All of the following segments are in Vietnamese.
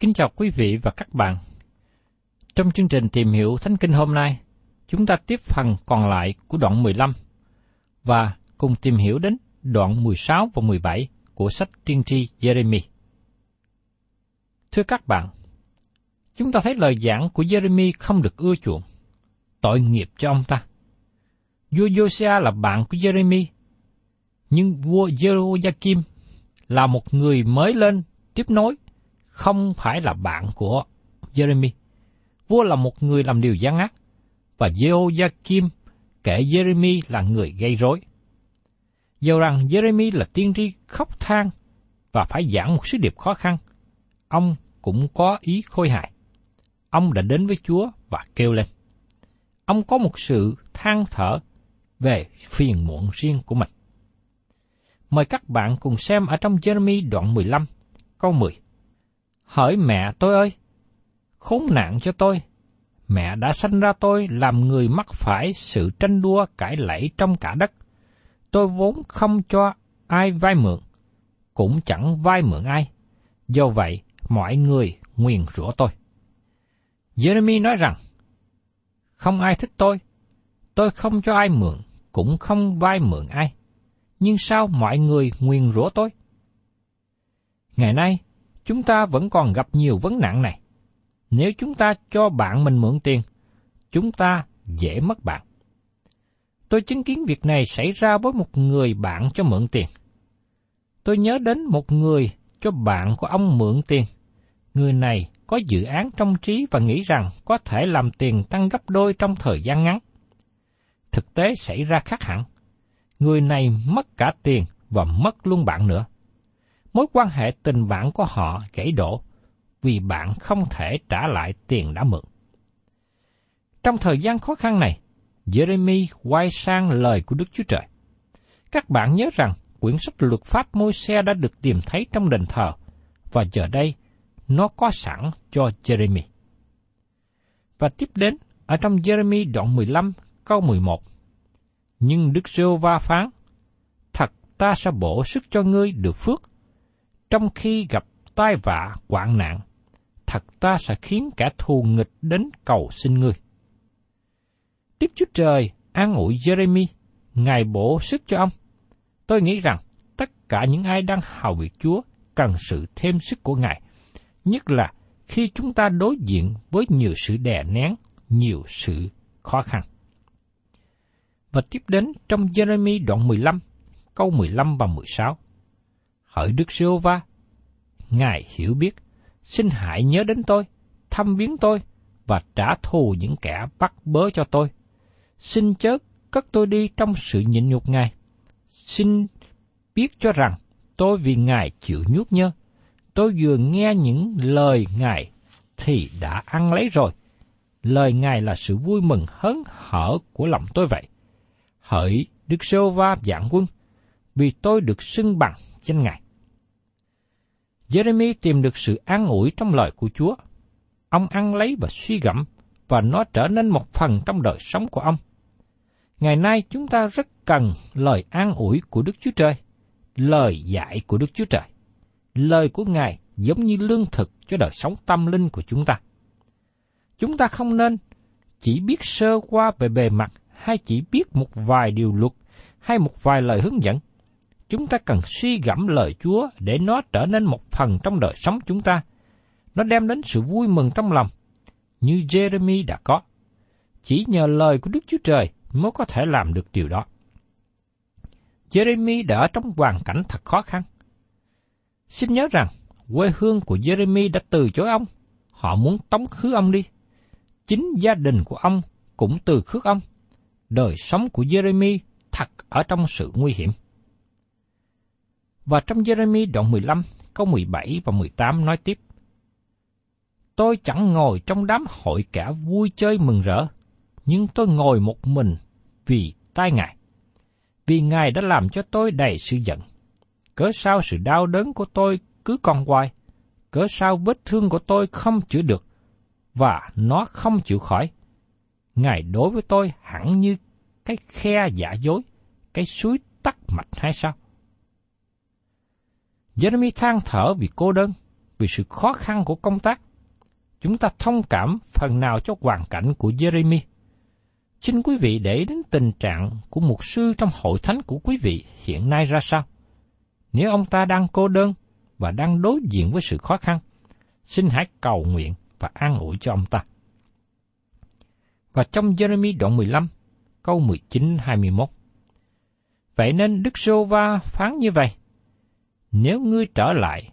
Kính chào quý vị và các bạn. Trong chương trình tìm hiểu Thánh Kinh hôm nay, chúng ta tiếp phần còn lại của đoạn 15 và cùng tìm hiểu đến đoạn 16 và 17 của sách tiên tri Jeremy. Thưa các bạn, chúng ta thấy lời giảng của Jeremy không được ưa chuộng. Tội nghiệp cho ông ta. Vua Josiah là bạn của Jeremy, nhưng vua Jehoiakim là một người mới lên tiếp nối, không phải là bạn của Jeremy. Vua là một người làm điều gian ác, và Jehoiakim kể Jeremy là người gây rối. Dù rằng Jeremy là tiên tri khóc than và phải giảng một sứ điệp khó khăn, ông cũng có ý khôi hài. Ông đã đến với Chúa và kêu lên. Ông có một sự than thở về phiền muộn riêng của mình. Mời các bạn cùng xem ở trong Jeremy đoạn 15, câu 10. Hỡi mẹ tôi ơi, khốn nạn cho tôi, mẹ đã sanh ra tôi làm người mắc phải sự tranh đua cãi lẫy trong cả đất. Tôi vốn không cho ai vay mượn, cũng chẳng vay mượn ai. Do vậy, mọi người nguyền rủa tôi. Jeremy nói rằng, không ai thích tôi, tôi không cho ai mượn, cũng không vay mượn ai. Nhưng sao mọi người nguyền rủa tôi? Ngày nay, chúng ta vẫn còn gặp nhiều vấn nạn này. Nếu chúng ta cho bạn mình mượn tiền, chúng ta dễ mất bạn. Tôi chứng kiến việc này xảy ra với một người bạn cho mượn tiền. Tôi nhớ đến một người cho bạn của ông mượn tiền. Người này có dự án trong trí và nghĩ rằng có thể làm tiền tăng gấp đôi trong thời gian ngắn. Thực tế xảy ra khác hẳn. Người này mất cả tiền và mất luôn bạn nữa. Mối quan hệ tình bạn của họ gãy đổ vì bạn không thể trả lại tiền đã mượn. Trong thời gian khó khăn này, Jeremy quay sang lời của Đức Chúa Trời. Các bạn nhớ rằng quyển sách luật pháp môi xe đã được tìm thấy trong đền thờ, và giờ đây nó có sẵn cho Jeremy. Và tiếp đến, ở trong Jeremy đoạn 15 câu 11. Nhưng Đức giêsu Va phán, Thật ta sẽ bổ sức cho ngươi được phước, trong khi gặp tai vạ hoạn nạn, thật ta sẽ khiến kẻ thù nghịch đến cầu xin ngươi. Đức Chúa Trời an ủi Jeremy, Ngài bổ sức cho ông. Tôi nghĩ rằng tất cả những ai đang hầu việc Chúa cần sự thêm sức của Ngài, nhất là khi chúng ta đối diện với nhiều sự đè nén, nhiều sự khó khăn. Và tiếp đến trong Jeremy đoạn 15, câu 15 và 16. Hỡi Đức giê va Ngài hiểu biết, xin hãy nhớ đến tôi, thăm viếng tôi và trả thù những kẻ bắt bớ cho tôi. Xin chớ cất tôi đi trong sự nhịn nhục Ngài. Xin biết cho rằng tôi vì Ngài chịu nhút nhơ. Tôi vừa nghe những lời Ngài thì đã ăn lấy rồi. Lời Ngài là sự vui mừng hớn hở của lòng tôi vậy. Hỡi Đức Sô Va dạng quân, vì tôi được xưng bằng danh Ngài. Jeremy tìm được sự an ủi trong lời của Chúa. Ông ăn lấy và suy gẫm, và nó trở nên một phần trong đời sống của ông. Ngày nay chúng ta rất cần lời an ủi của Đức Chúa Trời, lời dạy của Đức Chúa Trời. Lời của Ngài giống như lương thực cho đời sống tâm linh của chúng ta. Chúng ta không nên chỉ biết sơ qua về bề mặt hay chỉ biết một vài điều luật hay một vài lời hướng dẫn. Chúng ta cần suy gẫm lời Chúa để nó trở nên một phần trong đời sống chúng ta. Nó đem đến sự vui mừng trong lòng, như Jeremy đã có. Chỉ nhờ lời của Đức Chúa Trời mới có thể làm được điều đó. Jeremy đã ở trong hoàn cảnh thật khó khăn. Xin nhớ rằng, quê hương của Jeremy đã từ chối ông. Họ muốn tống khứ ông đi. Chính gia đình của ông cũng từ khước ông. Đời sống của Jeremy thật ở trong sự nguy hiểm. Và trong Jeremy đoạn 15, câu 17 và 18 nói tiếp. Tôi chẳng ngồi trong đám hội cả vui chơi mừng rỡ, nhưng tôi ngồi một mình vì tai Ngài. Vì Ngài đã làm cho tôi đầy sự giận. Cớ sao sự đau đớn của tôi cứ còn hoài? Cớ sao vết thương của tôi không chữa được? Và nó không chịu khỏi. Ngài đối với tôi hẳn như cái khe giả dối, cái suối tắt mạch hay sao? Jeremy than thở vì cô đơn, vì sự khó khăn của công tác. Chúng ta thông cảm phần nào cho hoàn cảnh của Jeremy. Xin quý vị để đến tình trạng của một sư trong hội thánh của quý vị hiện nay ra sao? Nếu ông ta đang cô đơn và đang đối diện với sự khó khăn, xin hãy cầu nguyện và an ủi cho ông ta. Và trong Jeremy đoạn 15, câu 19-21. Vậy nên Đức Sô Va phán như vậy, nếu ngươi trở lại,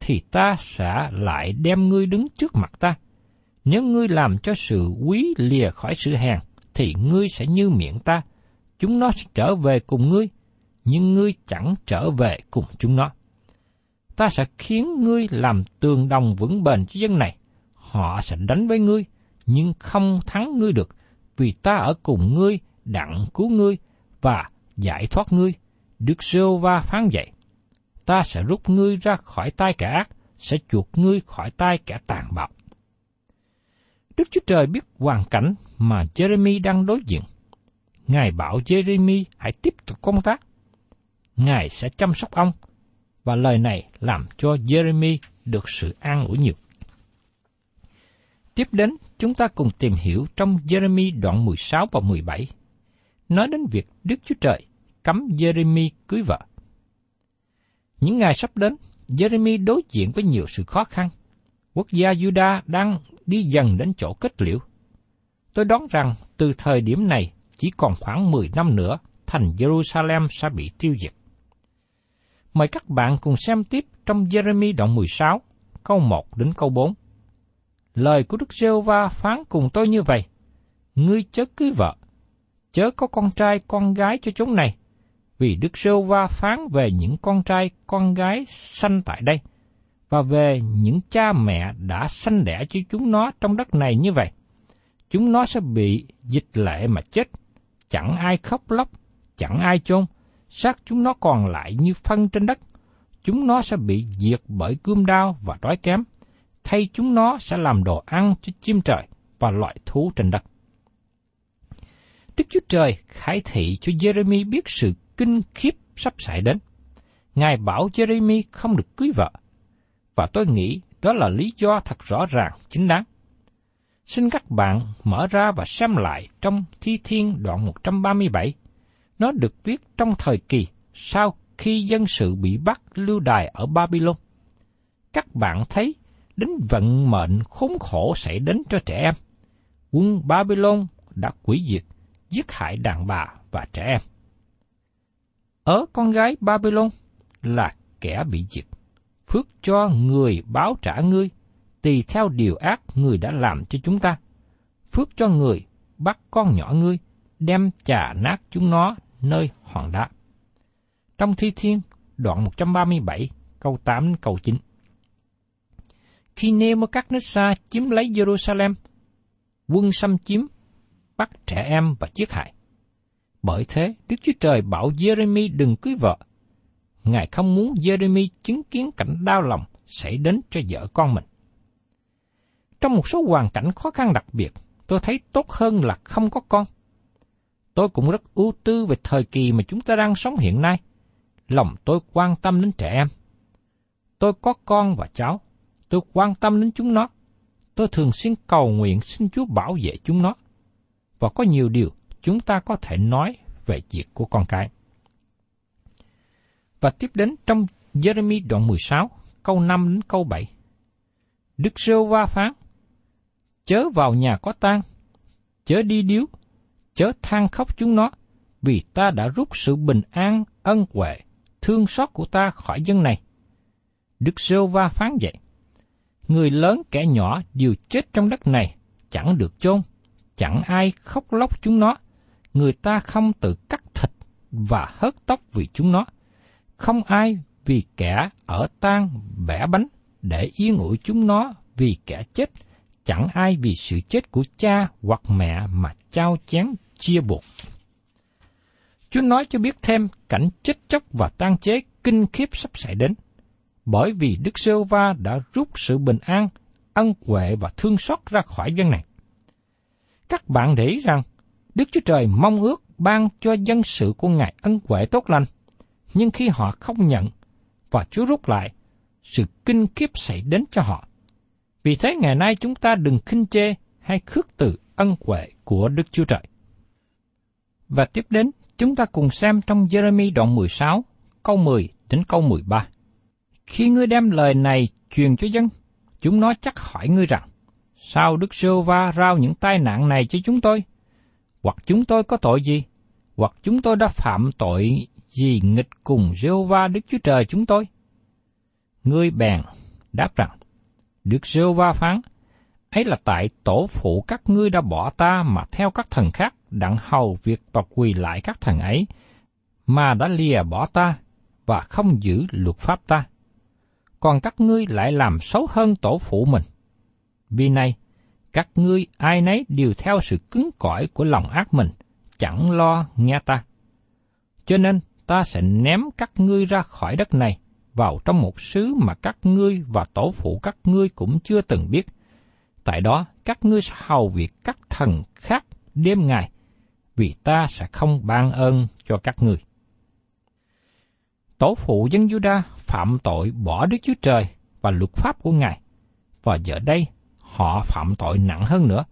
thì ta sẽ lại đem ngươi đứng trước mặt ta. Nếu ngươi làm cho sự quý lìa khỏi sự hèn, thì ngươi sẽ như miệng ta. Chúng nó sẽ trở về cùng ngươi, nhưng ngươi chẳng trở về cùng chúng nó. Ta sẽ khiến ngươi làm tường đồng vững bền cho dân này. Họ sẽ đánh với ngươi, nhưng không thắng ngươi được, vì ta ở cùng ngươi, đặng cứu ngươi và giải thoát ngươi. Đức Sêu Va phán dạy ta sẽ rút ngươi ra khỏi tay kẻ ác, sẽ chuộc ngươi khỏi tay kẻ tàn bạo. Đức Chúa Trời biết hoàn cảnh mà Jeremy đang đối diện. Ngài bảo Jeremy hãy tiếp tục công tác. Ngài sẽ chăm sóc ông, và lời này làm cho Jeremy được sự an ủi nhiều. Tiếp đến, chúng ta cùng tìm hiểu trong Jeremy đoạn 16 và 17, nói đến việc Đức Chúa Trời cấm Jeremy cưới vợ. Những ngày sắp đến, Jeremy đối diện với nhiều sự khó khăn. Quốc gia Judah đang đi dần đến chỗ kết liễu. Tôi đoán rằng từ thời điểm này chỉ còn khoảng 10 năm nữa, thành Jerusalem sẽ bị tiêu diệt. Mời các bạn cùng xem tiếp trong Jeremy đoạn 16, câu 1 đến câu 4. Lời của Đức giê va phán cùng tôi như vậy, ngươi chớ cưới vợ, chớ có con trai con gái cho chúng này, vì Đức Sơ Va phán về những con trai, con gái sanh tại đây, và về những cha mẹ đã sanh đẻ cho chúng nó trong đất này như vậy. Chúng nó sẽ bị dịch lệ mà chết, chẳng ai khóc lóc, chẳng ai chôn, xác chúng nó còn lại như phân trên đất. Chúng nó sẽ bị diệt bởi cươm đau và đói kém, thay chúng nó sẽ làm đồ ăn cho chim trời và loại thú trên đất. Đức Chúa Trời khải thị cho Jeremy biết sự kinh khiếp sắp xảy đến. Ngài bảo Jeremy không được cưới vợ. Và tôi nghĩ đó là lý do thật rõ ràng, chính đáng. Xin các bạn mở ra và xem lại trong Thi Thiên đoạn 137. Nó được viết trong thời kỳ sau khi dân sự bị bắt lưu đài ở Babylon. Các bạn thấy đến vận mệnh khốn khổ xảy đến cho trẻ em. Quân Babylon đã quỷ diệt, giết hại đàn bà và trẻ em. Ở con gái Babylon là kẻ bị diệt. Phước cho người báo trả ngươi, tùy theo điều ác người đã làm cho chúng ta. Phước cho người bắt con nhỏ ngươi, đem chà nát chúng nó nơi hòn đá. Trong Thi Thiên, đoạn 137, câu 8 câu 9. Khi Nebuchadnezzar chiếm lấy Jerusalem, quân xâm chiếm, bắt trẻ em và giết hại. Bởi thế, Đức Chúa Trời bảo Jeremy đừng cưới vợ. Ngài không muốn Jeremy chứng kiến cảnh đau lòng xảy đến cho vợ con mình. Trong một số hoàn cảnh khó khăn đặc biệt, tôi thấy tốt hơn là không có con. Tôi cũng rất ưu tư về thời kỳ mà chúng ta đang sống hiện nay. Lòng tôi quan tâm đến trẻ em. Tôi có con và cháu. Tôi quan tâm đến chúng nó. Tôi thường xuyên cầu nguyện xin Chúa bảo vệ chúng nó. Và có nhiều điều chúng ta có thể nói về việc của con cái. Và tiếp đến trong Jeremy đoạn 16, câu 5 đến câu 7. Đức Sơ Va phán, chớ vào nhà có tang, chớ đi điếu, chớ than khóc chúng nó, vì ta đã rút sự bình an, ân huệ, thương xót của ta khỏi dân này. Đức Sơ Va phán vậy. Người lớn kẻ nhỏ đều chết trong đất này, chẳng được chôn, chẳng ai khóc lóc chúng nó. Người ta không tự cắt thịt và hớt tóc vì chúng nó. Không ai vì kẻ ở tang bẻ bánh để yên ủi chúng nó vì kẻ chết, chẳng ai vì sự chết của cha hoặc mẹ mà trao chén chia buộc. Chúa nói cho biết thêm cảnh chết chóc và tan chế kinh khiếp sắp xảy đến, bởi vì Đức Sêu Va đã rút sự bình an, ân huệ và thương xót ra khỏi dân này. Các bạn để ý rằng, Đức Chúa Trời mong ước ban cho dân sự của Ngài ân huệ tốt lành, nhưng khi họ không nhận và Chúa rút lại, sự kinh khiếp xảy đến cho họ. Vì thế ngày nay chúng ta đừng khinh chê hay khước từ ân huệ của Đức Chúa Trời. Và tiếp đến, chúng ta cùng xem trong Jeremy đoạn 16, câu 10 đến câu 13. Khi ngươi đem lời này truyền cho dân, chúng nó chắc hỏi ngươi rằng, sao Đức Sô Va rao những tai nạn này cho chúng tôi? Hoặc chúng tôi có tội gì? Hoặc chúng tôi đã phạm tội gì nghịch cùng Jehovah Đức Chúa Trời chúng tôi? Ngươi bèn đáp rằng, Đức Jehovah phán, ấy là tại tổ phụ các ngươi đã bỏ ta mà theo các thần khác đặng hầu việc và quỳ lại các thần ấy, mà đã lìa bỏ ta và không giữ luật pháp ta. Còn các ngươi lại làm xấu hơn tổ phụ mình. Vì này, các ngươi ai nấy đều theo sự cứng cỏi của lòng ác mình, chẳng lo nghe ta. Cho nên ta sẽ ném các ngươi ra khỏi đất này, vào trong một xứ mà các ngươi và tổ phụ các ngươi cũng chưa từng biết. Tại đó, các ngươi sẽ hầu việc các thần khác đêm ngày, vì ta sẽ không ban ơn cho các ngươi. Tổ phụ dân Juda phạm tội bỏ Đức Chúa Trời và luật pháp của Ngài, và giờ đây họ phạm tội nặng hơn nữa,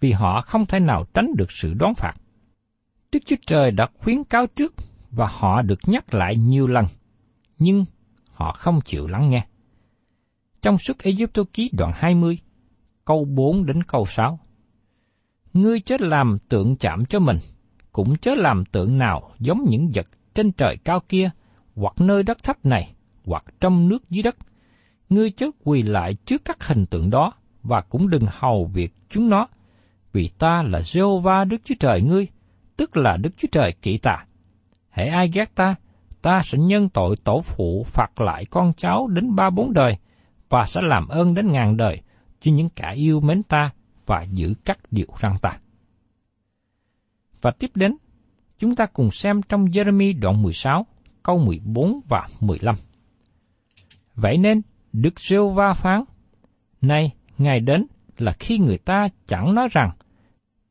vì họ không thể nào tránh được sự đoán phạt. Đức Chúa Trời đã khuyến cáo trước và họ được nhắc lại nhiều lần, nhưng họ không chịu lắng nghe. Trong suốt Egypto ký đoạn 20, câu 4 đến câu 6. Ngươi chớ làm tượng chạm cho mình, cũng chớ làm tượng nào giống những vật trên trời cao kia, hoặc nơi đất thấp này, hoặc trong nước dưới đất. Ngươi chớ quỳ lại trước các hình tượng đó, và cũng đừng hầu việc chúng nó, vì ta là Jehovah Đức Chúa Trời ngươi, tức là Đức Chúa Trời kỵ tà. Hễ ai ghét ta, ta sẽ nhân tội tổ phụ phạt lại con cháu đến ba bốn đời, và sẽ làm ơn đến ngàn đời cho những kẻ yêu mến ta và giữ các điều răn ta. Và tiếp đến, chúng ta cùng xem trong Jeremy đoạn 16, câu 14 và 15. Vậy nên, Đức Rêu Va phán, Này, ngày đến là khi người ta chẳng nói rằng,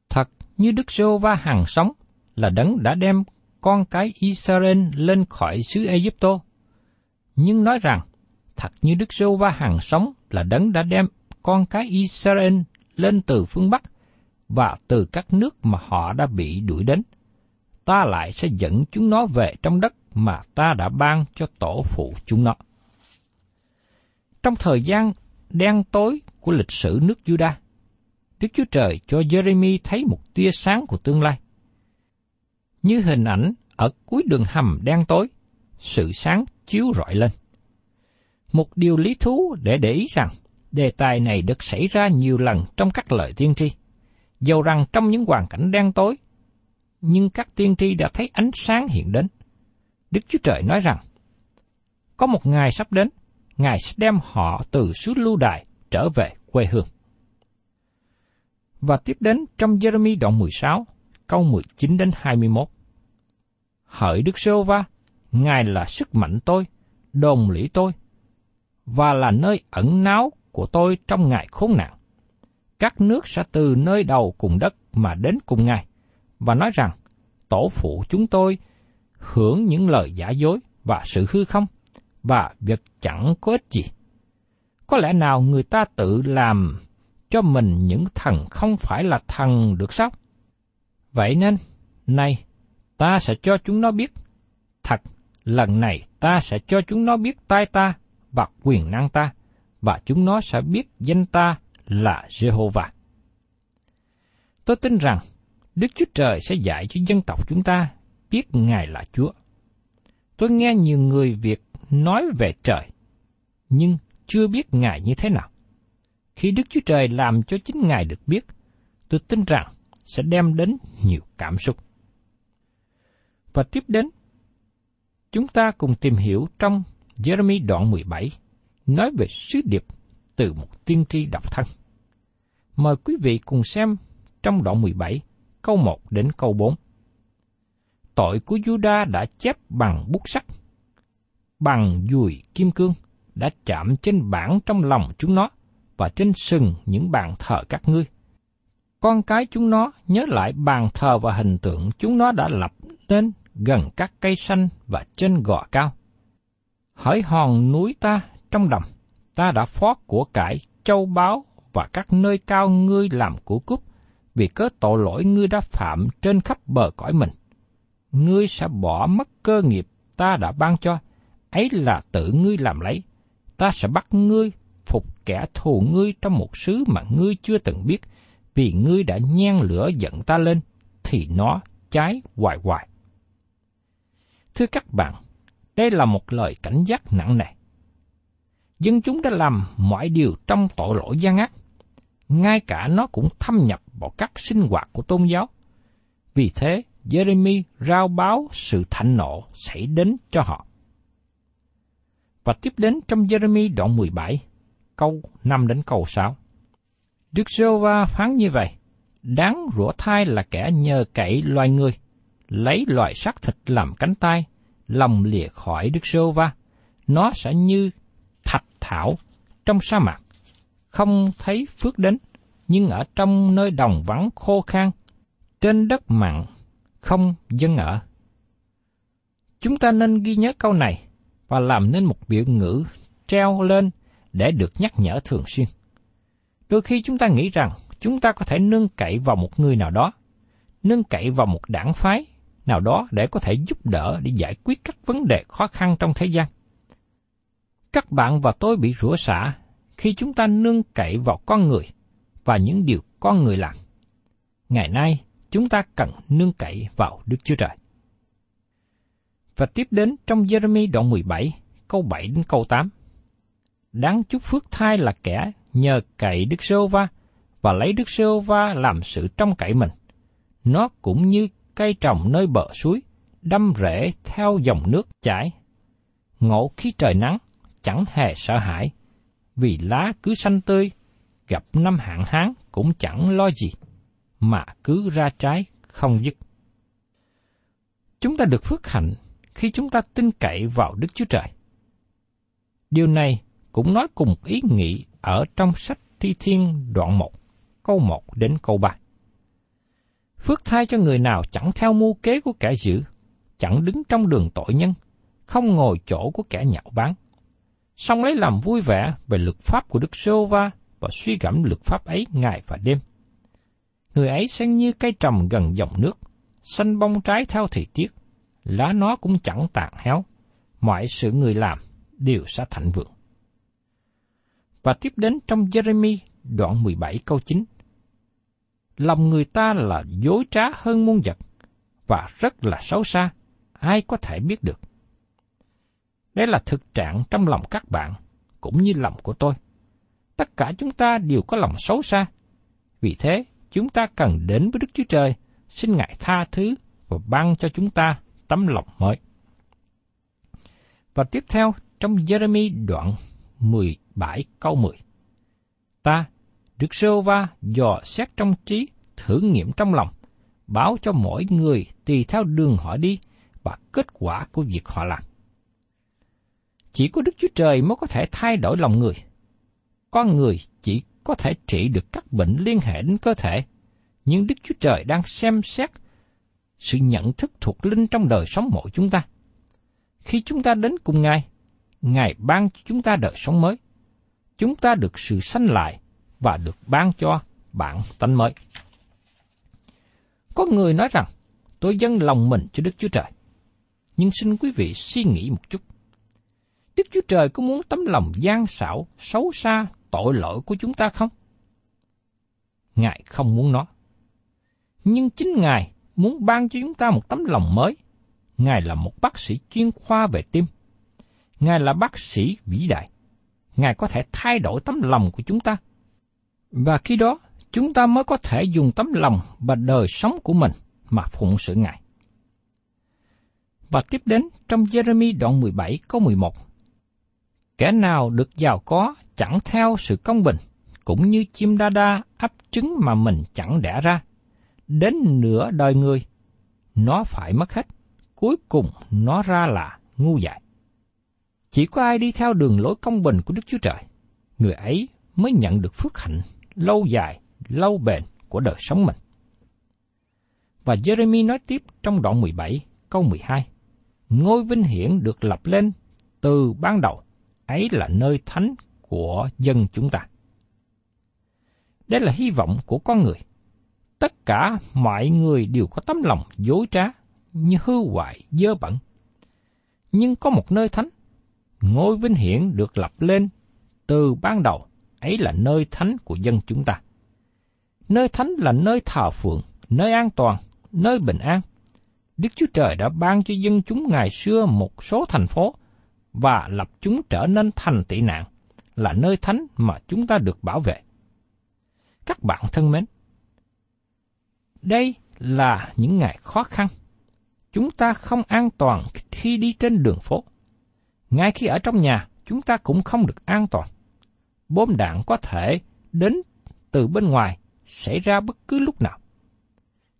thật như Đức Rêu Va hằng sống là đấng đã đem con cái Israel lên khỏi xứ Egypto, nhưng nói rằng, thật như Đức Rêu Va hằng sống là đấng đã đem con cái Israel lên từ phương Bắc và từ các nước mà họ đã bị đuổi đến. Ta lại sẽ dẫn chúng nó về trong đất mà ta đã ban cho tổ phụ chúng nó. Trong thời gian đen tối của lịch sử nước Juda. Đức Chúa Trời cho Jeremy thấy một tia sáng của tương lai. Như hình ảnh ở cuối đường hầm đen tối, sự sáng chiếu rọi lên. Một điều lý thú để để ý rằng, đề tài này được xảy ra nhiều lần trong các lời tiên tri. Dầu rằng trong những hoàn cảnh đen tối, nhưng các tiên tri đã thấy ánh sáng hiện đến. Đức Chúa Trời nói rằng, có một ngày sắp đến, Ngài sẽ đem họ từ xứ lưu đài trở về quê hương. Và tiếp đến trong Jeremy đoạn 16, câu 19 đến 21. Hỡi Đức Sô Va, Ngài là sức mạnh tôi, đồn lũy tôi, và là nơi ẩn náu của tôi trong ngày khốn nạn. Các nước sẽ từ nơi đầu cùng đất mà đến cùng Ngài, và nói rằng, tổ phụ chúng tôi hưởng những lời giả dối và sự hư không, và việc chẳng có ích gì. Có lẽ nào người ta tự làm cho mình những thần không phải là thần được sao? Vậy nên, nay ta sẽ cho chúng nó biết. Thật, lần này ta sẽ cho chúng nó biết tai ta và quyền năng ta, và chúng nó sẽ biết danh ta là Jehovah. Tôi tin rằng Đức Chúa Trời sẽ dạy cho dân tộc chúng ta biết Ngài là Chúa. Tôi nghe nhiều người Việt nói về trời, nhưng chưa biết Ngài như thế nào. Khi Đức Chúa Trời làm cho chính Ngài được biết, tôi tin rằng sẽ đem đến nhiều cảm xúc. Và tiếp đến, chúng ta cùng tìm hiểu trong Jeremy đoạn 17, nói về sứ điệp từ một tiên tri độc thân. Mời quý vị cùng xem trong đoạn 17, câu 1 đến câu 4. Tội của Juda đã chép bằng bút sắt, bằng dùi kim cương, đã chạm trên bảng trong lòng chúng nó và trên sừng những bàn thờ các ngươi. Con cái chúng nó nhớ lại bàn thờ và hình tượng chúng nó đã lập nên gần các cây xanh và trên gò cao. Hỡi hòn núi ta trong đồng, ta đã phó của cải, châu báu và các nơi cao ngươi làm của cúp, vì cớ tội lỗi ngươi đã phạm trên khắp bờ cõi mình. Ngươi sẽ bỏ mất cơ nghiệp ta đã ban cho, ấy là tự ngươi làm lấy. Ta sẽ bắt ngươi phục kẻ thù ngươi trong một xứ mà ngươi chưa từng biết, vì ngươi đã nhen lửa giận ta lên, thì nó cháy hoài hoài. Thưa các bạn, đây là một lời cảnh giác nặng nề. Dân chúng đã làm mọi điều trong tội lỗi gian ác, ngay cả nó cũng thâm nhập vào các sinh hoạt của tôn giáo. Vì thế, Jeremy rao báo sự thạnh nộ xảy đến cho họ. Và tiếp đến trong Jeremy đoạn 17, câu 5 đến câu 6. Đức giê va phán như vậy, đáng rủa thai là kẻ nhờ cậy loài người, lấy loài xác thịt làm cánh tay, lòng lìa khỏi Đức giê va nó sẽ như thạch thảo trong sa mạc, không thấy phước đến, nhưng ở trong nơi đồng vắng khô khan, trên đất mặn, không dân ở. Chúng ta nên ghi nhớ câu này và làm nên một biểu ngữ treo lên để được nhắc nhở thường xuyên. Đôi khi chúng ta nghĩ rằng chúng ta có thể nương cậy vào một người nào đó, nương cậy vào một đảng phái nào đó để có thể giúp đỡ để giải quyết các vấn đề khó khăn trong thế gian. Các bạn và tôi bị rủa xả khi chúng ta nương cậy vào con người và những điều con người làm. Ngày nay, chúng ta cần nương cậy vào Đức Chúa Trời. Và tiếp đến trong Jeremy đoạn 17, câu 7 đến câu 8 đáng chúc phước thai là kẻ nhờ cậy Đức Sô Va và lấy Đức Sô Va làm sự trong cậy mình. Nó cũng như cây trồng nơi bờ suối, đâm rễ theo dòng nước chảy. Ngộ khi trời nắng, chẳng hề sợ hãi, vì lá cứ xanh tươi, gặp năm hạn hán cũng chẳng lo gì, mà cứ ra trái không dứt. Chúng ta được phước hạnh khi chúng ta tin cậy vào Đức Chúa Trời. Điều này cũng nói cùng ý nghĩ ở trong sách Thi Thiên đoạn 1, câu 1 đến câu 3. Phước thai cho người nào chẳng theo mưu kế của kẻ dữ, chẳng đứng trong đường tội nhân, không ngồi chỗ của kẻ nhạo báng. Xong lấy làm vui vẻ về luật pháp của Đức Sô Va và suy gẫm luật pháp ấy ngày và đêm. Người ấy sẽ như cây trồng gần dòng nước, xanh bông trái theo thời tiết, lá nó cũng chẳng tàn héo, mọi sự người làm đều sẽ thành vượng. Và tiếp đến trong Jeremy đoạn 17 câu 9. Lòng người ta là dối trá hơn muôn vật và rất là xấu xa, ai có thể biết được. Đây là thực trạng trong lòng các bạn, cũng như lòng của tôi. Tất cả chúng ta đều có lòng xấu xa. Vì thế, chúng ta cần đến với Đức Chúa Trời, xin Ngài tha thứ và ban cho chúng ta tấm lòng mới. Và tiếp theo, trong Jeremy đoạn 17 câu 10. Ta, Đức Sơ Va dò xét trong trí, thử nghiệm trong lòng, báo cho mỗi người tùy theo đường họ đi và kết quả của việc họ làm. Chỉ có Đức Chúa Trời mới có thể thay đổi lòng người. Con người chỉ có thể trị được các bệnh liên hệ đến cơ thể, nhưng Đức Chúa Trời đang xem xét sự nhận thức thuộc linh trong đời sống mỗi chúng ta. Khi chúng ta đến cùng Ngài, Ngài ban cho chúng ta đời sống mới. Chúng ta được sự sanh lại và được ban cho bản tánh mới. Có người nói rằng, tôi dâng lòng mình cho Đức Chúa Trời. Nhưng xin quý vị suy nghĩ một chút. Đức Chúa Trời có muốn tấm lòng gian xảo, xấu xa, tội lỗi của chúng ta không? Ngài không muốn nó. Nhưng chính Ngài muốn ban cho chúng ta một tấm lòng mới. Ngài là một bác sĩ chuyên khoa về tim. Ngài là bác sĩ vĩ đại. Ngài có thể thay đổi tấm lòng của chúng ta. Và khi đó, chúng ta mới có thể dùng tấm lòng và đời sống của mình mà phụng sự Ngài. Và tiếp đến trong Jeremy đoạn 17 câu 11. Kẻ nào được giàu có chẳng theo sự công bình, cũng như chim đa đa ấp trứng mà mình chẳng đẻ ra. Đến nửa đời người, nó phải mất hết, cuối cùng nó ra là ngu dại. Chỉ có ai đi theo đường lối công bình của Đức Chúa Trời, người ấy mới nhận được phước hạnh lâu dài, lâu bền của đời sống mình. Và Jeremy nói tiếp trong đoạn 17, câu 12. Ngôi vinh hiển được lập lên từ ban đầu, ấy là nơi thánh của dân chúng ta. Đây là hy vọng của con người. Tất cả mọi người đều có tấm lòng dối trá, như hư hoại, dơ bẩn. Nhưng có một nơi thánh, ngôi vinh hiển được lập lên từ ban đầu, ấy là nơi thánh của dân chúng ta. Nơi thánh là nơi thờ phượng, nơi an toàn, nơi bình an. Đức Chúa Trời đã ban cho dân chúng ngày xưa một số thành phố và lập chúng trở nên thành tị nạn, là nơi thánh mà chúng ta được bảo vệ. Các bạn thân mến, đây là những ngày khó khăn. Chúng ta không an toàn khi đi trên đường phố. Ngay khi ở trong nhà, chúng ta cũng không được an toàn. Bom đạn có thể đến từ bên ngoài, xảy ra bất cứ lúc nào.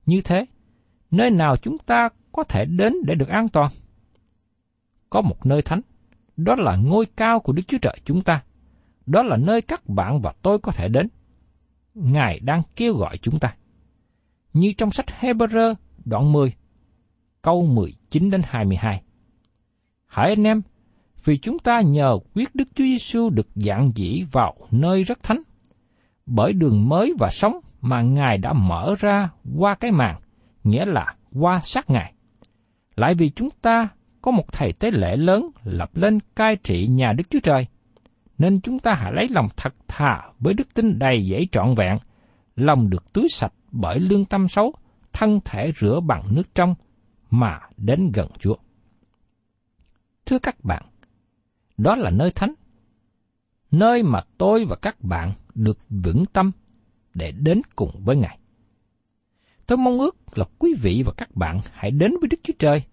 Như thế, nơi nào chúng ta có thể đến để được an toàn? Có một nơi thánh, đó là ngôi cao của Đức Chúa Trời chúng ta. Đó là nơi các bạn và tôi có thể đến. Ngài đang kêu gọi chúng ta. Như trong sách Hebrew đoạn 10, câu 19 đến 22. Hỡi anh em, vì chúng ta nhờ quyết Đức Chúa Giêsu được dạng dĩ vào nơi rất thánh, bởi đường mới và sống mà Ngài đã mở ra qua cái màn, nghĩa là qua sát Ngài. Lại vì chúng ta có một thầy tế lễ lớn lập lên cai trị nhà Đức Chúa Trời, nên chúng ta hãy lấy lòng thật thà với đức tin đầy dễ trọn vẹn, lòng được tưới sạch bởi lương tâm xấu, thân thể rửa bằng nước trong mà đến gần Chúa. Thưa các bạn, đó là nơi thánh, nơi mà tôi và các bạn được vững tâm để đến cùng với Ngài. Tôi mong ước là quý vị và các bạn hãy đến với Đức Chúa Trời,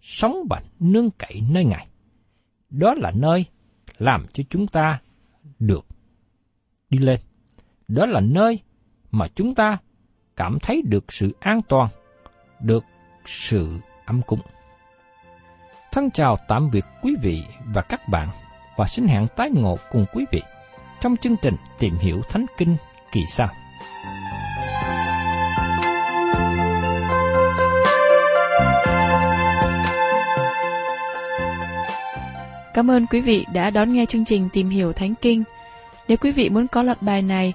sống và nương cậy nơi Ngài. Đó là nơi làm cho chúng ta được đi lên. Đó là nơi mà chúng ta cảm thấy được sự an toàn, được sự ấm cúng. Thân chào tạm biệt quý vị và các bạn và xin hẹn tái ngộ cùng quý vị trong chương trình Tìm hiểu Thánh Kinh kỳ sau. Cảm ơn quý vị đã đón nghe chương trình Tìm hiểu Thánh Kinh. Nếu quý vị muốn có loạt bài này,